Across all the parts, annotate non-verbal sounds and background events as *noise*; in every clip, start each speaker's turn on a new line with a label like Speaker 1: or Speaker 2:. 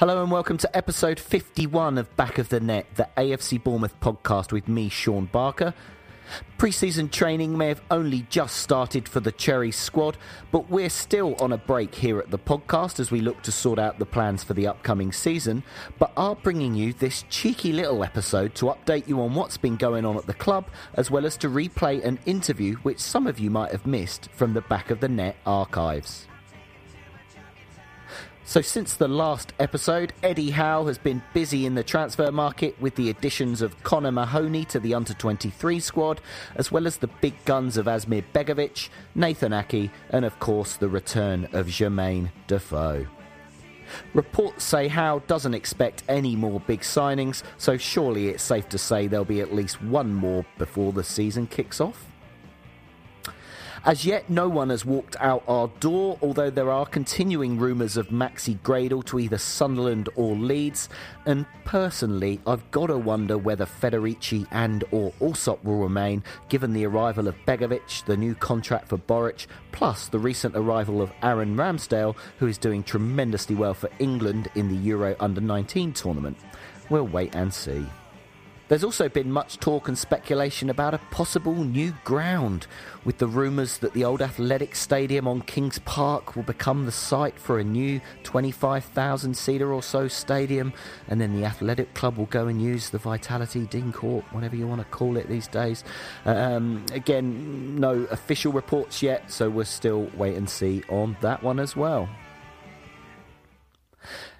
Speaker 1: Hello and welcome to episode 51 of Back of the Net, the AFC Bournemouth podcast with me, Sean Barker. Pre season training may have only just started for the Cherry squad, but we're still on a break here at the podcast as we look to sort out the plans for the upcoming season. But are bringing you this cheeky little episode to update you on what's been going on at the club, as well as to replay an interview which some of you might have missed from the Back of the Net archives. So, since the last episode, Eddie Howe has been busy in the transfer market with the additions of Connor Mahoney to the under 23 squad, as well as the big guns of Asmir Begovic, Nathan Aké, and of course the return of Jermaine Defoe. Reports say Howe doesn't expect any more big signings, so surely it's safe to say there'll be at least one more before the season kicks off. As yet, no one has walked out our door, although there are continuing rumours of Maxi Gradel to either Sunderland or Leeds. And personally, I've got to wonder whether Federici and or Alsop will remain, given the arrival of Begovic, the new contract for Boruc, plus the recent arrival of Aaron Ramsdale, who is doing tremendously well for England in the Euro Under 19 tournament. We'll wait and see. There's also been much talk and speculation about a possible new ground, with the rumours that the old athletic stadium on Kings Park will become the site for a new 25,000 seater or so stadium, and then the athletic club will go and use the Vitality Dean Court, whatever you want to call it these days. Um, again, no official reports yet, so we'll still wait and see on that one as well.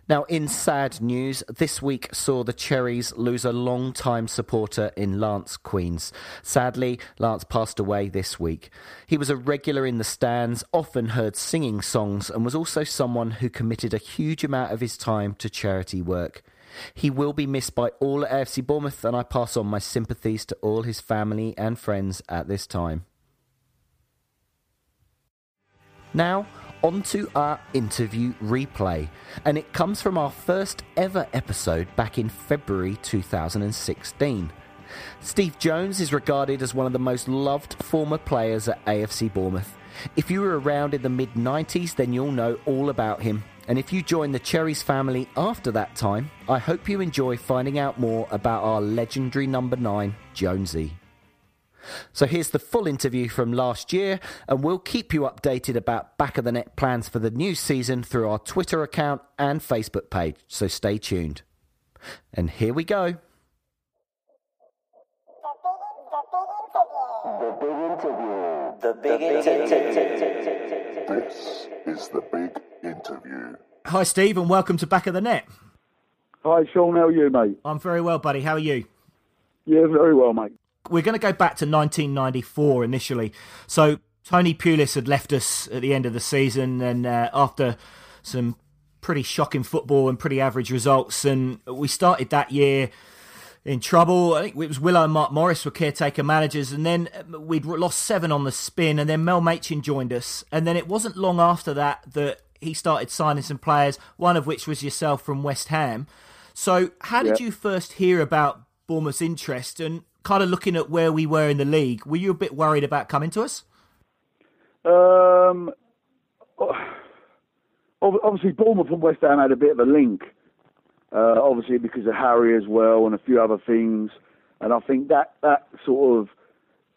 Speaker 1: Now, in sad news, this week saw the Cherries lose a long-time supporter in Lance Queens. Sadly, Lance passed away this week. He was a regular in the stands, often heard singing songs, and was also someone who committed a huge amount of his time to charity work. He will be missed by all at AFC Bournemouth, and I pass on my sympathies to all his family and friends at this time. Now, on to our interview replay, and it comes from our first ever episode back in February 2016. Steve Jones is regarded as one of the most loved former players at AFC Bournemouth. If you were around in the mid 90s, then you'll know all about him. And if you join the Cherries family after that time, I hope you enjoy finding out more about our legendary number 9, Jonesy. So here's the full interview from last year, and we'll keep you updated about back of the net plans for the new season through our Twitter account and Facebook page. So stay tuned. And here we go.
Speaker 2: The big interview. The big interview.
Speaker 3: This is the big interview.
Speaker 4: Hi, Steve, and welcome to Back of the Net.
Speaker 5: Hi, Sean. How are you, mate?
Speaker 4: I'm very well, buddy. How are you?
Speaker 5: Yeah, very well, mate.
Speaker 4: We're going to go back to 1994 initially. So, Tony Pulis had left us at the end of the season, and uh, after some pretty shocking football and pretty average results, and we started that year in trouble. I think it was Willow and Mark Morris were caretaker managers, and then uh, we'd lost seven on the spin, and then Mel Machin joined us, and then it wasn't long after that that he started signing some players, one of which was yourself from West Ham. So, how did you first hear about Bournemouth's interest, and kind of looking at where we were in the league, were you a bit worried about coming to us?
Speaker 5: Um, obviously, Bournemouth and West Ham had a bit of a link. Uh, obviously, because of Harry as well and a few other things. And I think that that sort of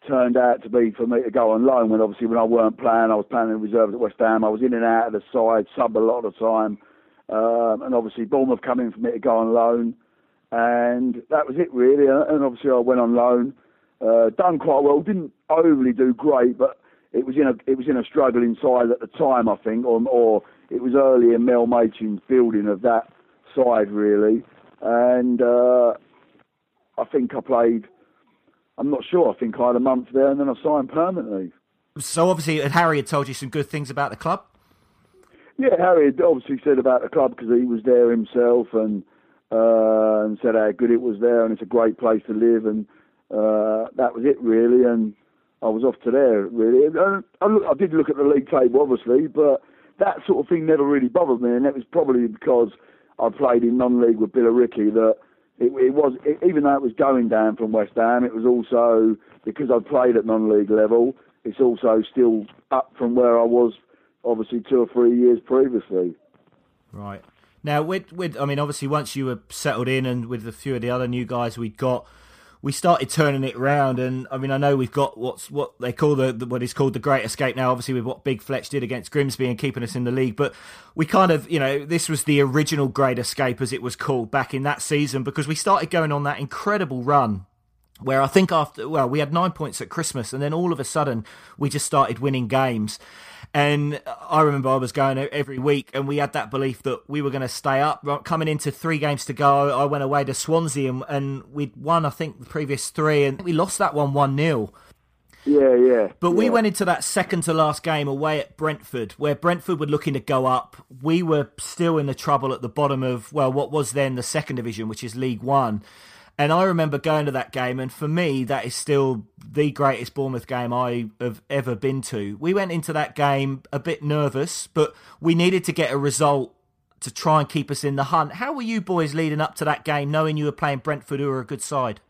Speaker 5: turned out to be for me to go on loan. When obviously when I weren't playing, I was playing in reserves at West Ham. I was in and out of the side, sub a lot of the time. Um, and obviously Bournemouth coming for me to go on loan, and that was it really. And obviously I went on loan, uh, done quite well. Didn't overly do great, but it was in a it was in a struggling side at the time, I think, or, or it was early in Mel Machin's building of that side really, and uh, I think I played. I'm not sure. I think I had a month there, and then I signed permanently.
Speaker 4: So obviously, Harry had told you some good things about the club.
Speaker 5: Yeah, Harry had obviously said about the club because he was there himself, and uh, and said how good it was there, and it's a great place to live, and uh, that was it really. And I was off to there really. And I, look, I did look at the league table obviously, but that sort of thing never really bothered me, and that was probably because I played in non-league with Billericay that it, it was it, even though it was going down from West Ham, it was also because I played at non-league level. It's also still up from where I was, obviously two or three years previously.
Speaker 4: Right now, with with I mean, obviously, once you were settled in and with a few of the other new guys we'd got, we started turning it around. And I mean, I know we've got what's what they call the, the, what is called the Great Escape now. Obviously, with what Big Fletch did against Grimsby and keeping us in the league, but we kind of, you know, this was the original Great Escape as it was called back in that season because we started going on that incredible run. Where I think after, well, we had nine points at Christmas, and then all of a sudden we just started winning games. And I remember I was going every week, and we had that belief that we were going to stay up. Coming into three games to go, I went away to Swansea, and, and we'd won, I think, the previous three, and we lost that one 1 0.
Speaker 5: Yeah, yeah.
Speaker 4: But
Speaker 5: yeah.
Speaker 4: we went into that second to last game away at Brentford, where Brentford were looking to go up. We were still in the trouble at the bottom of, well, what was then the second division, which is League One. And I remember going to that game, and for me, that is still the greatest Bournemouth game I have ever been to. We went into that game a bit nervous, but we needed to get a result to try and keep us in the hunt. How were you boys leading up to that game, knowing you were playing Brentford, who are a good side?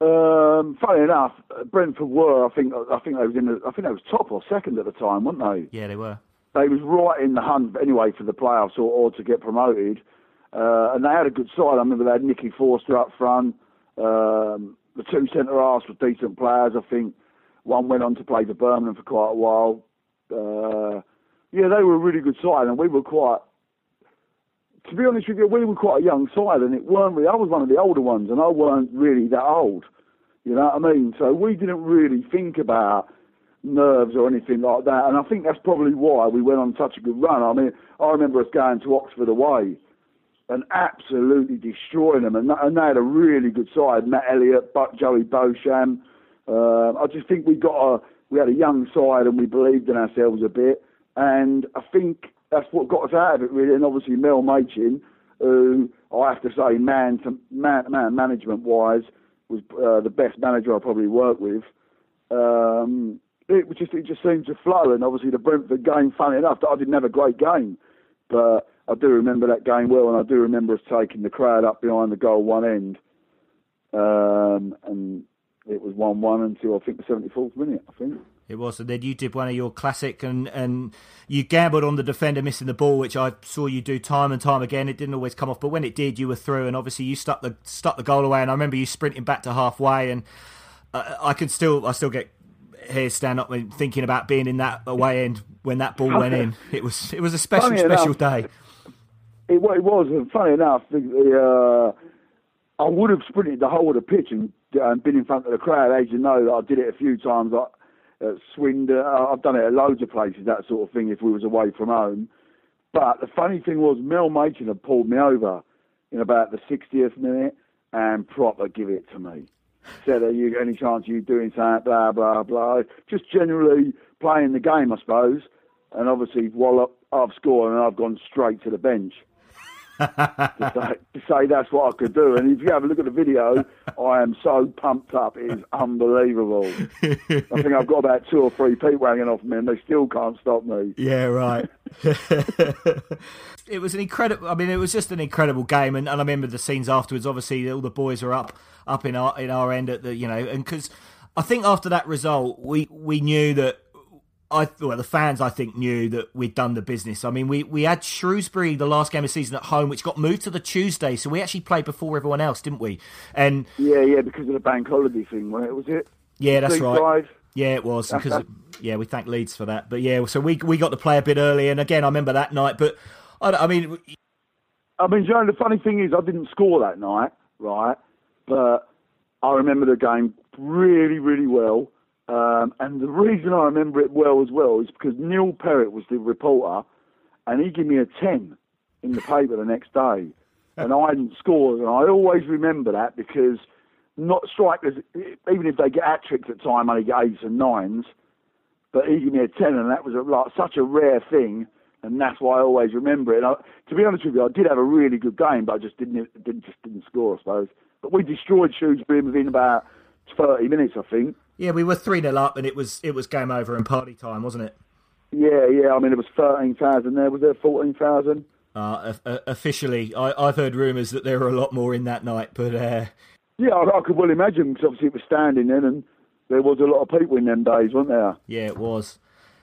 Speaker 5: Um, funny enough, Brentford were. I think. I think they was in. The, I think they was top or second at the time, weren't they?
Speaker 4: Yeah, they were.
Speaker 5: They was right in the hunt anyway for the playoffs or, or to get promoted. Uh, and they had a good side. I remember they had Nicky Forster up front. Um, the two centre halves were decent players. I think one went on to play for Birmingham for quite a while. Uh, yeah, they were a really good side, and we were quite. To be honest with you, we were quite a young side, and it weren't really. I was one of the older ones, and I weren't really that old. You know what I mean? So we didn't really think about nerves or anything like that, and I think that's probably why we went on such a good run. I mean, I remember us going to Oxford away and absolutely destroying them. And, and they had a really good side. Matt Elliott, Buck, Joey Beauchamp. Uh, I just think we got a we had a young side and we believed in ourselves a bit. And I think that's what got us out of it really. And obviously Mel Machin, who I have to say, man to man, man management wise, was uh, the best manager I probably worked with. Um, it just it just seemed to flow. And obviously the Brentford game, funny enough, I didn't have a great game, but I do remember that game well, and I do remember us taking the crowd up behind the goal one end, um, and it was one-one until I think the seventy-fourth minute. I think
Speaker 4: it was, and then you did one of your classic, and and you gambled on the defender missing the ball, which I saw you do time and time again. It didn't always come off, but when it did, you were through, and obviously you stuck the stuck the goal away. And I remember you sprinting back to halfway and uh, I can still I still get here stand up and thinking about being in that away end when that ball went in. *laughs* It was it was a special
Speaker 5: Funny
Speaker 4: special
Speaker 5: enough,
Speaker 4: day.
Speaker 5: It, wa- it was, and funny enough, the, uh, I would have sprinted the whole of the pitch and, been in front of the crowd. As you know, I did it a few times like, at Swindon. Uh, I've done it at loads of places, that sort of thing, if we was away from home. But the funny thing was, Mel Machin had pulled me over in about the 60th minute and proper give it to me. Said, are you any chance of you doing something, blah, blah, blah. Just generally playing the game, I suppose. And obviously, while I've scored and I've gone straight to the bench. To, say, to say that's what I could do. And if you have a look at the video, I am so pumped up. It is unbelievable. I think I've got about two or three people hanging off me and they still can't stop me.
Speaker 4: Yeah, right. *laughs* it was an incredible. I mean, it was just an incredible game, and, and I remember the scenes afterwards. Obviously, all the boys are up up in our in our end at the you know, and because I think after that result, we we knew that. I well, the fans I think knew that we'd done the business. I mean, we, we had Shrewsbury the last game of season at home, which got moved to the Tuesday, so we actually played before everyone else, didn't we? And
Speaker 5: Yeah, yeah, because of the bank holiday thing, wasn't it? Was it?
Speaker 4: yeah, that's right.
Speaker 5: drive?
Speaker 4: Yeah, it was because *laughs* yeah, we thank Leeds for that. But yeah, so we we got to play a bit early, and again, I remember that night. But I, I mean,
Speaker 5: I mean, you know, the funny thing is, I didn't score that night, right? But I remember the game really, really well. Um, and the reason I remember it well as well is because Neil Perrett was the reporter, and he gave me a 10 in the paper the next day. *laughs* And I hadn't scored, and I always remember that because not strikers, even if they get hat tricks at time, only get eights and nines. But he gave me a 10, and that was a, like, such a rare thing and that's why I always remember it. And I, to be honest with you, I did have a really good game, but I just didn't didn't just didn't score, I suppose. But we destroyed Shrewsbury within about thirty minutes, I think.
Speaker 4: Yeah, we were three 0 up, and it was it was game over and party time, wasn't it?
Speaker 5: Yeah, yeah. I mean, it was thirteen thousand there. Was there fourteen thousand?
Speaker 4: Uh, uh, officially, I, I've heard rumours that there were a lot more in that night, but uh,
Speaker 5: Yeah, I, I could well imagine because obviously it was standing then, and there was a lot of people in them days, weren't there?
Speaker 4: yeah, it was.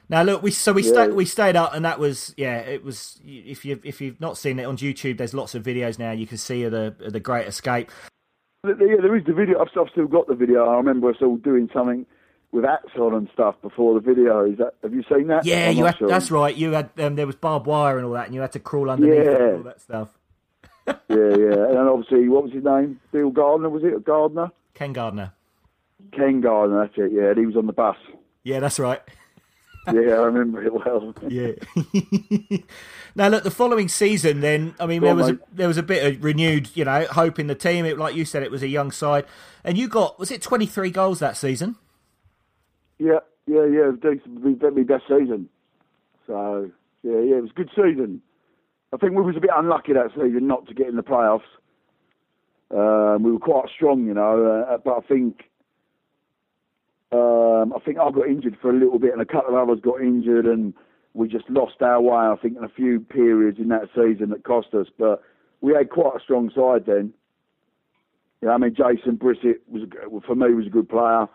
Speaker 4: Now look, we so we
Speaker 5: Yeah.
Speaker 4: stayed we stayed up, and that was yeah, it was. If you if you've not seen it on YouTube, there's lots of videos now. You can see of the of the Great Escape.
Speaker 5: Yeah, there is the video. I've, I've still got the video. I remember us all doing something with hats on and stuff before the video. Is that? Have you seen that?
Speaker 4: Yeah,
Speaker 5: I'm
Speaker 4: you had,
Speaker 5: sure.
Speaker 4: that's right. You had um, there was barbed wire and all that, and you had to crawl underneath
Speaker 5: Yeah.
Speaker 4: and all that stuff. *laughs*
Speaker 5: Yeah, yeah. And obviously, what was his name? Bill Gardner, was it? Gardner?
Speaker 4: Ken Gardner.
Speaker 5: Ken Gardner, that's it. Yeah, and he was on the bus.
Speaker 4: Yeah, that's right. *laughs*
Speaker 5: Yeah, I remember it well.
Speaker 4: Yeah. *laughs* now look, the following season, then I mean,
Speaker 5: Go
Speaker 4: there
Speaker 5: on,
Speaker 4: was a, there was a bit of renewed, you know, hope in the team. It, like you said, it was a young side, and you got was it twenty three goals that season?
Speaker 5: Yeah, yeah, yeah. It was decent. My best season. So yeah, yeah, it was a good season. I think we was a bit unlucky that season not to get in the playoffs. Um, we were quite strong, you know, uh, but I think um, I think I got injured for a little bit, and a couple of others got injured, and we just lost our way. I think in a few periods in that season that cost us, but we had quite a strong side then. Yeah, I mean Jason Brissett was for me was a good player.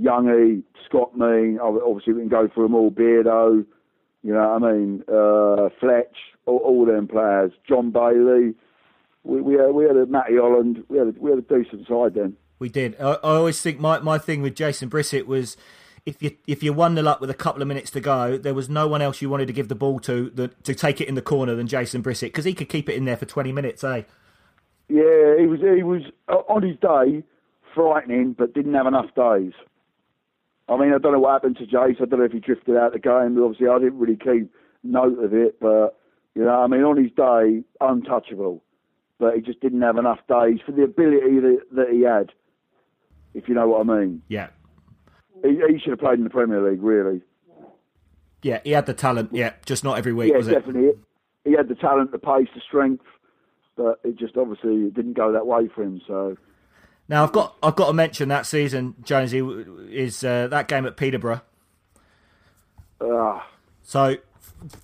Speaker 5: Youngie, Scott Mean, obviously we can go through them all. Beardo, you know what I mean, uh, Fletch, all, all them players. John Bailey. We, we had we had a Matty Holland. We had a, we had a decent side then.
Speaker 4: We did. I, I always think my, my thing with Jason Brissett was if you if you one nil up with a couple of minutes to go, there was no one else you wanted to give the ball to that, to take it in the corner than Jason Brissett because he could keep it in there for twenty minutes, eh?
Speaker 5: Yeah, he was he was uh, on his day frightening, but didn't have enough days. I mean, I don't know what happened to Jace. I don't know if he drifted out the game. Obviously, I didn't really keep note of it. But you know, I mean, on his day, untouchable. But he just didn't have enough days for the ability that, that he had. If you know what I mean,
Speaker 4: Yeah,
Speaker 5: he, he should have played in the Premier League. Really,
Speaker 4: yeah, he had the talent. Yeah, just not every week,
Speaker 5: yeah,
Speaker 4: was it?
Speaker 5: definitely. He had the talent, the pace, the strength, but it just obviously it didn't go that way for him. So.
Speaker 4: Now I've got I've got to mention that season, Jonesy, is uh, that game at Peterborough.
Speaker 5: ah.
Speaker 4: So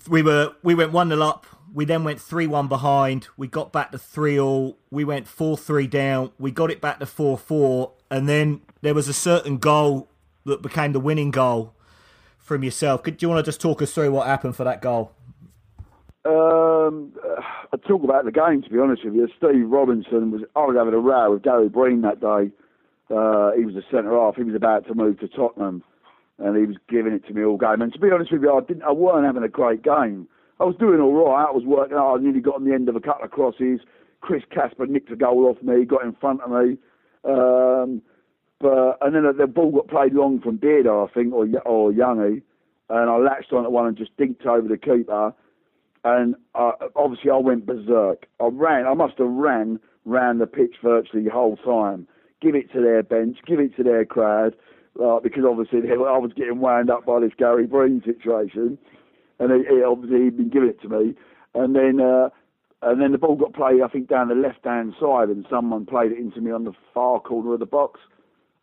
Speaker 4: we were we went one 0 up. We then went three one behind. We got back to three all. We went four three down. We got it back to four four, and then there was a certain goal that became the winning goal from yourself. Could do you want to just talk us through what happened for that goal?
Speaker 5: Um, I talk about the game to be honest with you. Steve Robinson was. I was having a row with Gary Breen that day uh, he was a centre half. He was about to move to Tottenham, and he was giving it to me all game. And to be honest with you, I didn't. I weren't having a great game. I was doing all right. I was working hard. I nearly got on the end of a couple of crosses. Chris Casper nicked a goal off me, got in front of me. Um, but and then the ball got played long from Bearder, I think, or or Youngie, and I latched on at one and just dinked over the keeper. And uh, obviously, I went berserk. I ran. I must have ran round the pitch virtually the whole time. Give it to their bench. Give it to their crowd. Uh, because obviously I was getting wound up by this Gary Breen situation, and obviously he'd been giving it to me, and then uh, and then the ball got played I think down the left hand side, and someone played it into me on the far corner of the box,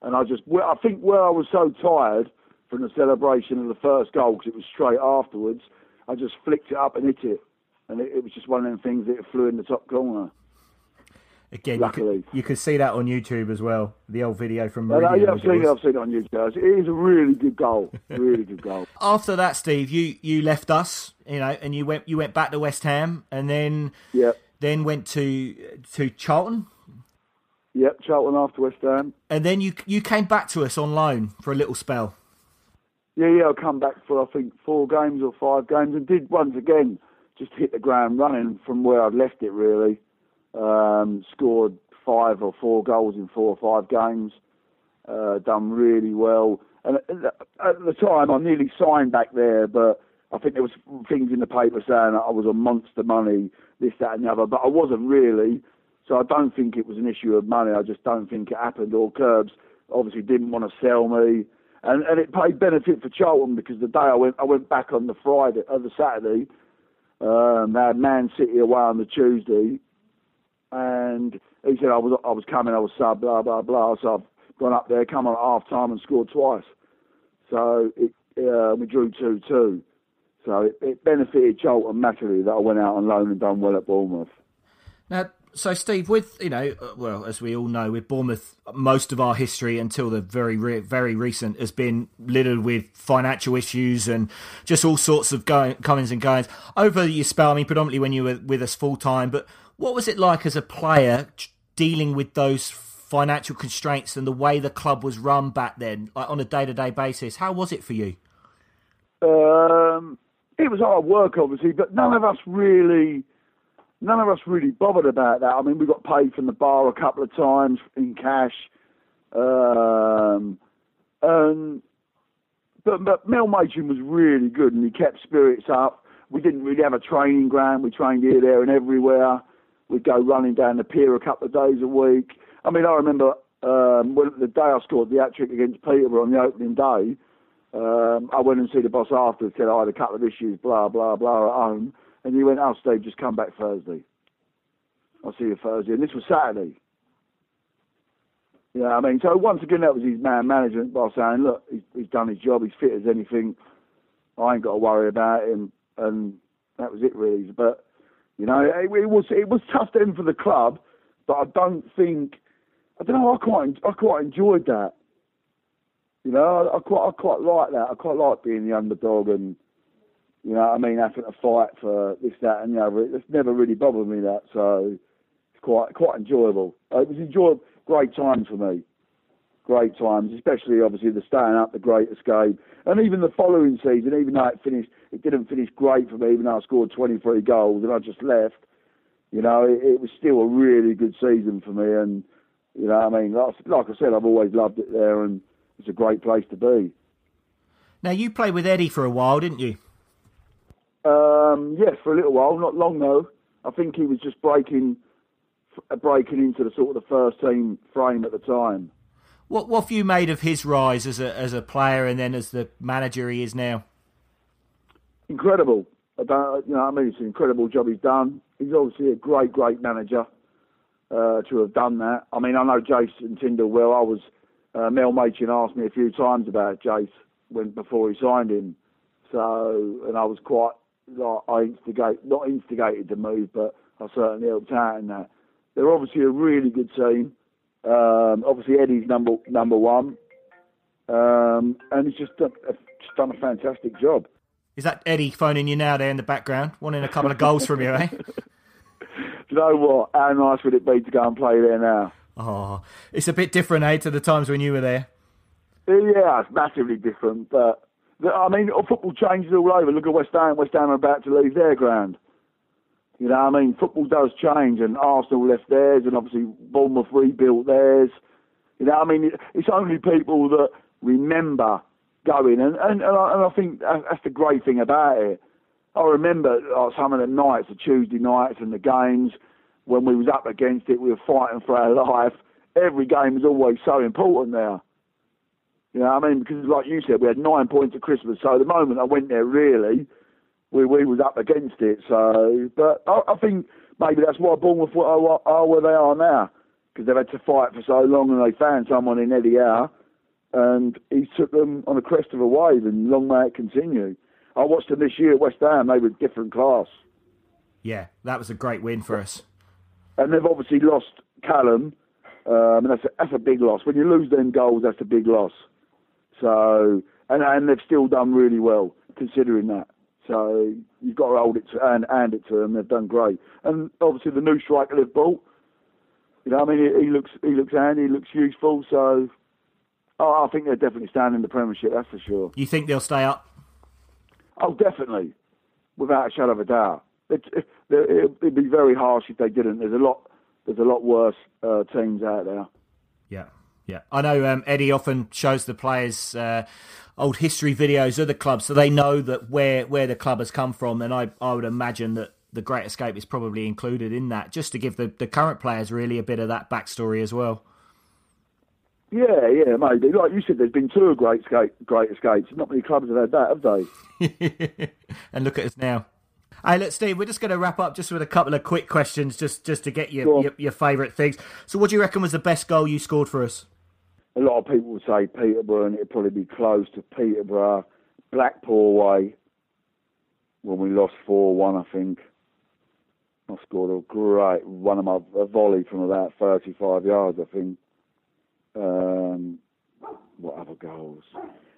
Speaker 5: and I just I think where I was so tired from the celebration of the first goal because it was straight afterwards, I just flicked it up and hit it, and it, it was just one of them things that flew in the top corner.
Speaker 4: Again, you could, you see that on YouTube as well. The old video from
Speaker 5: Meridian. Yeah, I've seen it. I've seen it on YouTube. It is a really good goal. Really good goal. *laughs*
Speaker 4: After that, Steve, you, you left us, you know, and you went you went back to West Ham, and then
Speaker 5: yep.
Speaker 4: then went to to Charlton.
Speaker 5: Yep, Charlton after West Ham.
Speaker 4: And then you you came back to us on loan for a little spell.
Speaker 5: Yeah, yeah, I come back for I think four games or five games, and did once again just hit the ground running from where I'd left it really um, scored five or four goals in four or five games, uh, done really well. And at the time, I nearly signed back there, but I think there was things in the paper saying I was a monster money, this, that, and the other. But I wasn't really. So I don't think it was an issue of money. I just don't think it happened. Or Curbs obviously didn't want to sell me, and and it paid benefit for Charlton because the day I went I went back on the Friday, or uh, Saturday. Um, they had Man City away on the Tuesday, and he said I was I was coming, I was sub, blah blah blah. So I've gone up there, come on at half time and scored twice. So it, uh, we drew two two. So it, it benefited Charlton massively that I went out on loan and done well at Bournemouth.
Speaker 4: Now, so Steve, with you know, uh, well, as we all know, with Bournemouth, most of our history until the very, re- very recent has been littered with financial issues and just all sorts of going, comings and goings. Over your spell, I mean, predominantly when you were with us full time, but what was it like as a player dealing with those financial constraints and the way the club was run back then, like on a day to day basis? How was it for you?
Speaker 5: Um, it was hard work, obviously, but none of us really, none of us really bothered about that. I mean, we got paid from the bar a couple of times in cash, um, and but but Mel Machin was really good, and he kept spirits up. We didn't really have a training ground. We trained here, there, and everywhere. We'd go running down the pier a couple of days a week. I mean, I remember um, when the day I scored the hat trick against Peterborough on the opening day. Um, I went and see the boss after and said I had a couple of issues, blah blah blah, at home. And he went, "Oh, Steve, just come back Thursday. I'll see you Thursday." And this was Saturday. You know what I mean, so once again, that was his man management by saying, "Look, he's, he's done his job. He's fit as anything. I ain't got to worry about him." And that was it, really. But you know, it, it was it was tough then for the club, but I don't think I don't know. I quite I quite enjoyed that. You know, I, I quite I quite like that. I quite like being the underdog and you know, I mean, having to fight for this, that, and the other. It's never really bothered me that, so it's quite quite enjoyable. Uh, it was enjoyable, great time for me great times, especially obviously the staying up, the great escape, and even the following season. Even though it finished, it didn't finish great for me. Even though I scored 23 goals and I just left, you know, it, it was still a really good season for me. And you know, I mean, like, like I said, I've always loved it there, and it's a great place to be.
Speaker 4: Now you played with Eddie for a while, didn't you?
Speaker 5: Um, yes, for a little while, not long though. I think he was just breaking breaking into the sort of the first team frame at the time.
Speaker 4: What what have you made of his rise as a as a player and then as the manager he is now?
Speaker 5: Incredible. Don't, you know, I mean, it's an incredible job he's done. He's obviously a great, great manager uh, to have done that. I mean, I know Jason Tindall well. I was uh, Mel Machin asked me a few times about Jace when before he signed him. So, and I was quite like I instigate, not instigated to move, but I certainly helped out in that. They're obviously a really good team. Um, obviously, Eddie's number number one, um, and he's just done, just done a fantastic job.
Speaker 4: Is that Eddie phoning you now there in the background, wanting a couple of goals from you, eh? *laughs*
Speaker 5: You know what? How nice would it be to go and play there now?
Speaker 4: Oh, it's a bit different, eh, to the times when you were there.
Speaker 5: Yeah, it's massively different. But I mean, football changes all over. Look at West Ham. West Ham are about to leave their ground. You know, what I mean, football does change, and Arsenal left theirs, and obviously Bournemouth rebuilt theirs. You know, what I mean, it's only people that remember going, and and, and, I, think that's the great thing about it. I remember like, some of the nights, the Tuesday nights, and the games when we was up against it, we were fighting for our life. Every game was always so important there. You know what I mean? Because like you said, we had nine points at Christmas. So the moment I went there, really, we we was up against it. So, but I, I think maybe that's why Bournemouth are, are where they are now because they've had to fight for so long, and they found someone in Eddie Howe, and he took them on the crest of a wave, and long may it continue. I watched them this year at West Ham; they were different class.
Speaker 4: Yeah, that was a great win for us
Speaker 5: and they've obviously lost Callum. Um, and that's a, that's a big loss. When you lose them goals, that's a big loss. So, and, and they've still done really well considering that. So you've got to hold it to and hand it to them. They've done great. And obviously the new striker they've bought. You know, I mean, he, he looks he looks handy, he looks useful. So, oh, I think they're definitely standing in the Premiership. That's for sure.
Speaker 4: You think they'll stay up?
Speaker 5: Oh, definitely, without a shadow of a doubt it, it, it'd be very harsh if they didn't. There's a lot, there's a lot worse uh, teams out there.
Speaker 4: Yeah, yeah. I know um, Eddie often shows the players uh, old history videos of the club, so they know that where where the club has come from. And I I would imagine that the Great Escape is probably included in that, just to give the, the current players really a bit of that backstory as well.
Speaker 5: Yeah, yeah, maybe. Like you said, there's been two great escape, great escapes. Not many clubs have had that, have
Speaker 4: they? *laughs* and look at us now. Hey, look, Steve, we're just going to wrap up just with a couple of quick questions, just just to get your your, your favourite things. So, what do you reckon was the best goal you scored for us?
Speaker 5: A lot of people would say Peterborough, and it'd probably be close to Peterborough, Blackpool way, when we lost four one, I think. I scored a great one of my a volley from about thirty five yards, I think. Um, what other goals?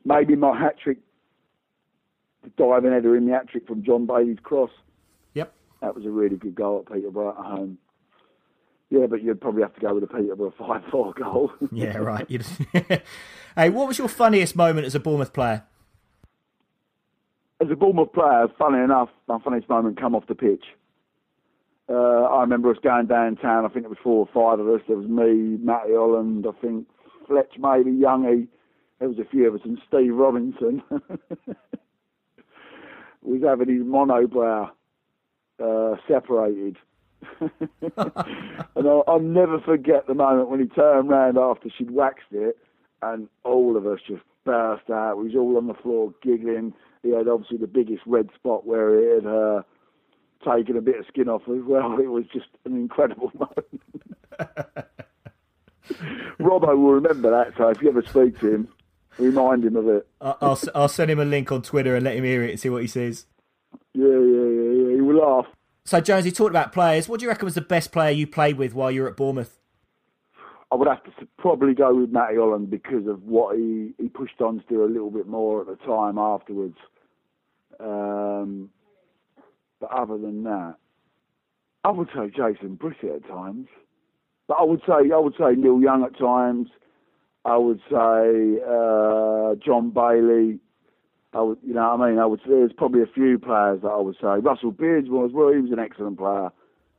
Speaker 5: Maybe my hat trick the diving header in the hat trick from John Bailey's cross.
Speaker 4: Yep.
Speaker 5: That was a really good goal at Peterborough at home. Yeah, but you'd probably have to go with a Peterborough *laughs* 5 4 goal.
Speaker 4: yeah, right. *laughs* hey, what was your funniest moment as a Bournemouth player?
Speaker 5: As a Bournemouth player, funny enough, my funniest moment come off the pitch. Uh, I remember us going downtown. I think it was four or five of us. There was me, Matty Holland, I think Fletch, maybe Youngie. There was a few of us, and Steve Robinson. *laughs* was having his monobrow uh, separated. *laughs* and I'll, I'll, never forget the moment when he turned round after she'd waxed it, and all of us just burst out. We was all on the floor giggling. He had obviously the biggest red spot where he had uh, taken a bit of skin off as well. *laughs* It was just an incredible *laughs* moment. Robbo will remember that, so if you ever speak to him, Remind him of it.
Speaker 4: I'll, I'll send him a link on Twitter and let him hear it and see what he says.
Speaker 5: Yeah, yeah, yeah, yeah. He will laugh.
Speaker 4: So, Jones, you talked about players. What do you reckon was the best player you played with while you were at Bournemouth?
Speaker 5: I would have to probably go with Matty Holland because of what he, he pushed on to do a little bit more at the time afterwards. Um, but other than that, I would say Jason Brissett at times. But I would say I would say Neil Young at times. I would say uh, John Bailey. I would, you know, what I mean, I would. There's probably a few players that I would say. Russell Beards was well. He was an excellent player.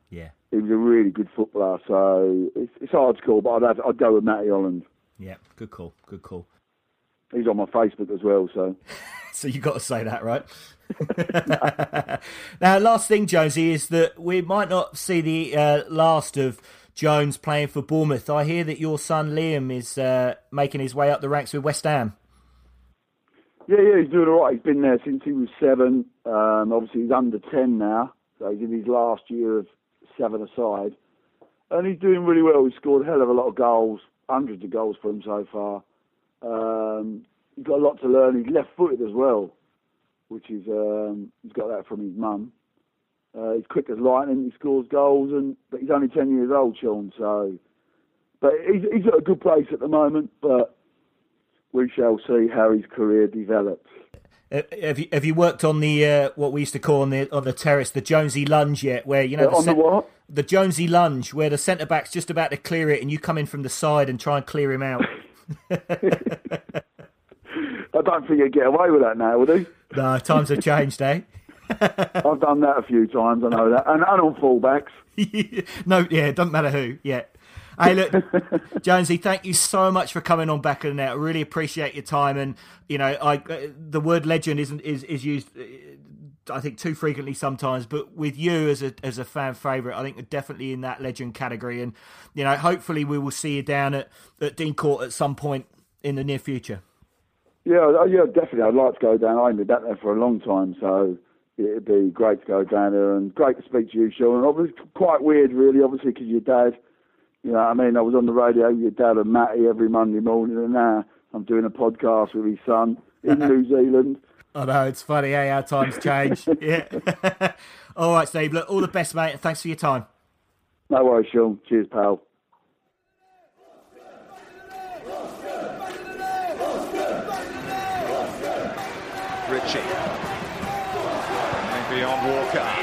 Speaker 4: Yeah,
Speaker 5: he was a really good footballer. So it's, it's hard to call, but I'd have, I'd go with Matty Holland.
Speaker 4: Yeah, good call. Good call.
Speaker 5: He's on my Facebook as well, so. *laughs*
Speaker 4: so you got to say that, right? *laughs* now, last thing, Jonesy, is that we might not see the uh, last of Jones playing for Bournemouth. I hear that your son Liam is uh, making his way up the ranks with West Ham.
Speaker 5: Yeah, yeah, he's doing all right. He's been there since he was seven. Um, obviously, he's under 10 now, so he's in his last year of seven aside. And he's doing really well. He's scored a hell of a lot of goals, hundreds of goals for him so far. Um, he's got a lot to learn. He's left footed as well, which is, um, he's got that from his mum. Uh, he's quick as lightning. He scores goals, and but he's only ten years old, Sean. So, but he's he's at a good place at the moment. But we shall see how his career develops.
Speaker 4: Uh, have you have you worked on the uh, what we used to call on the on the terrace the Jonesy lunge yet? Where you know
Speaker 5: Uh, on the what?
Speaker 4: the Jonesy lunge, where the centre back's just about to clear it, and you come in from the side and try and clear him out. *laughs*
Speaker 5: I don't think you'd get away with that now, would he?
Speaker 4: no, times have changed, eh?
Speaker 5: I've done that a few times, I know that. And, and on fullbacks. *laughs*
Speaker 4: no, yeah, it doesn't matter who. Yeah. Hey, look, Jonesy, thank you so much for coming on Back of the Net. I really appreciate your time. And you know, I uh, the word legend isn't is is used. uh, I think too frequently sometimes, but with you as a as a fan favourite, I think you're definitely in that legend category. And you know, hopefully we will see you down at, at Dean Court at some point in the near future.
Speaker 5: Yeah, uh, yeah, definitely. I'd like to go down. I haven't been down there for a long time, so it'd be great to go down there and great to speak to you, Sean. And obviously, quite weird, really, obviously, because your dad, you know what I mean? I was on the radio with your dad and Matty every Monday morning, and now I'm doing a podcast with his son in *laughs* New Zealand.
Speaker 4: I know it's funny, hey, how times change. *laughs* yeah. *laughs* all right, Steve. Look, all the best, mate, and thanks for your time.
Speaker 5: No worries, Sean. Cheers, pal.
Speaker 6: Ritchie. Maybe on Walker.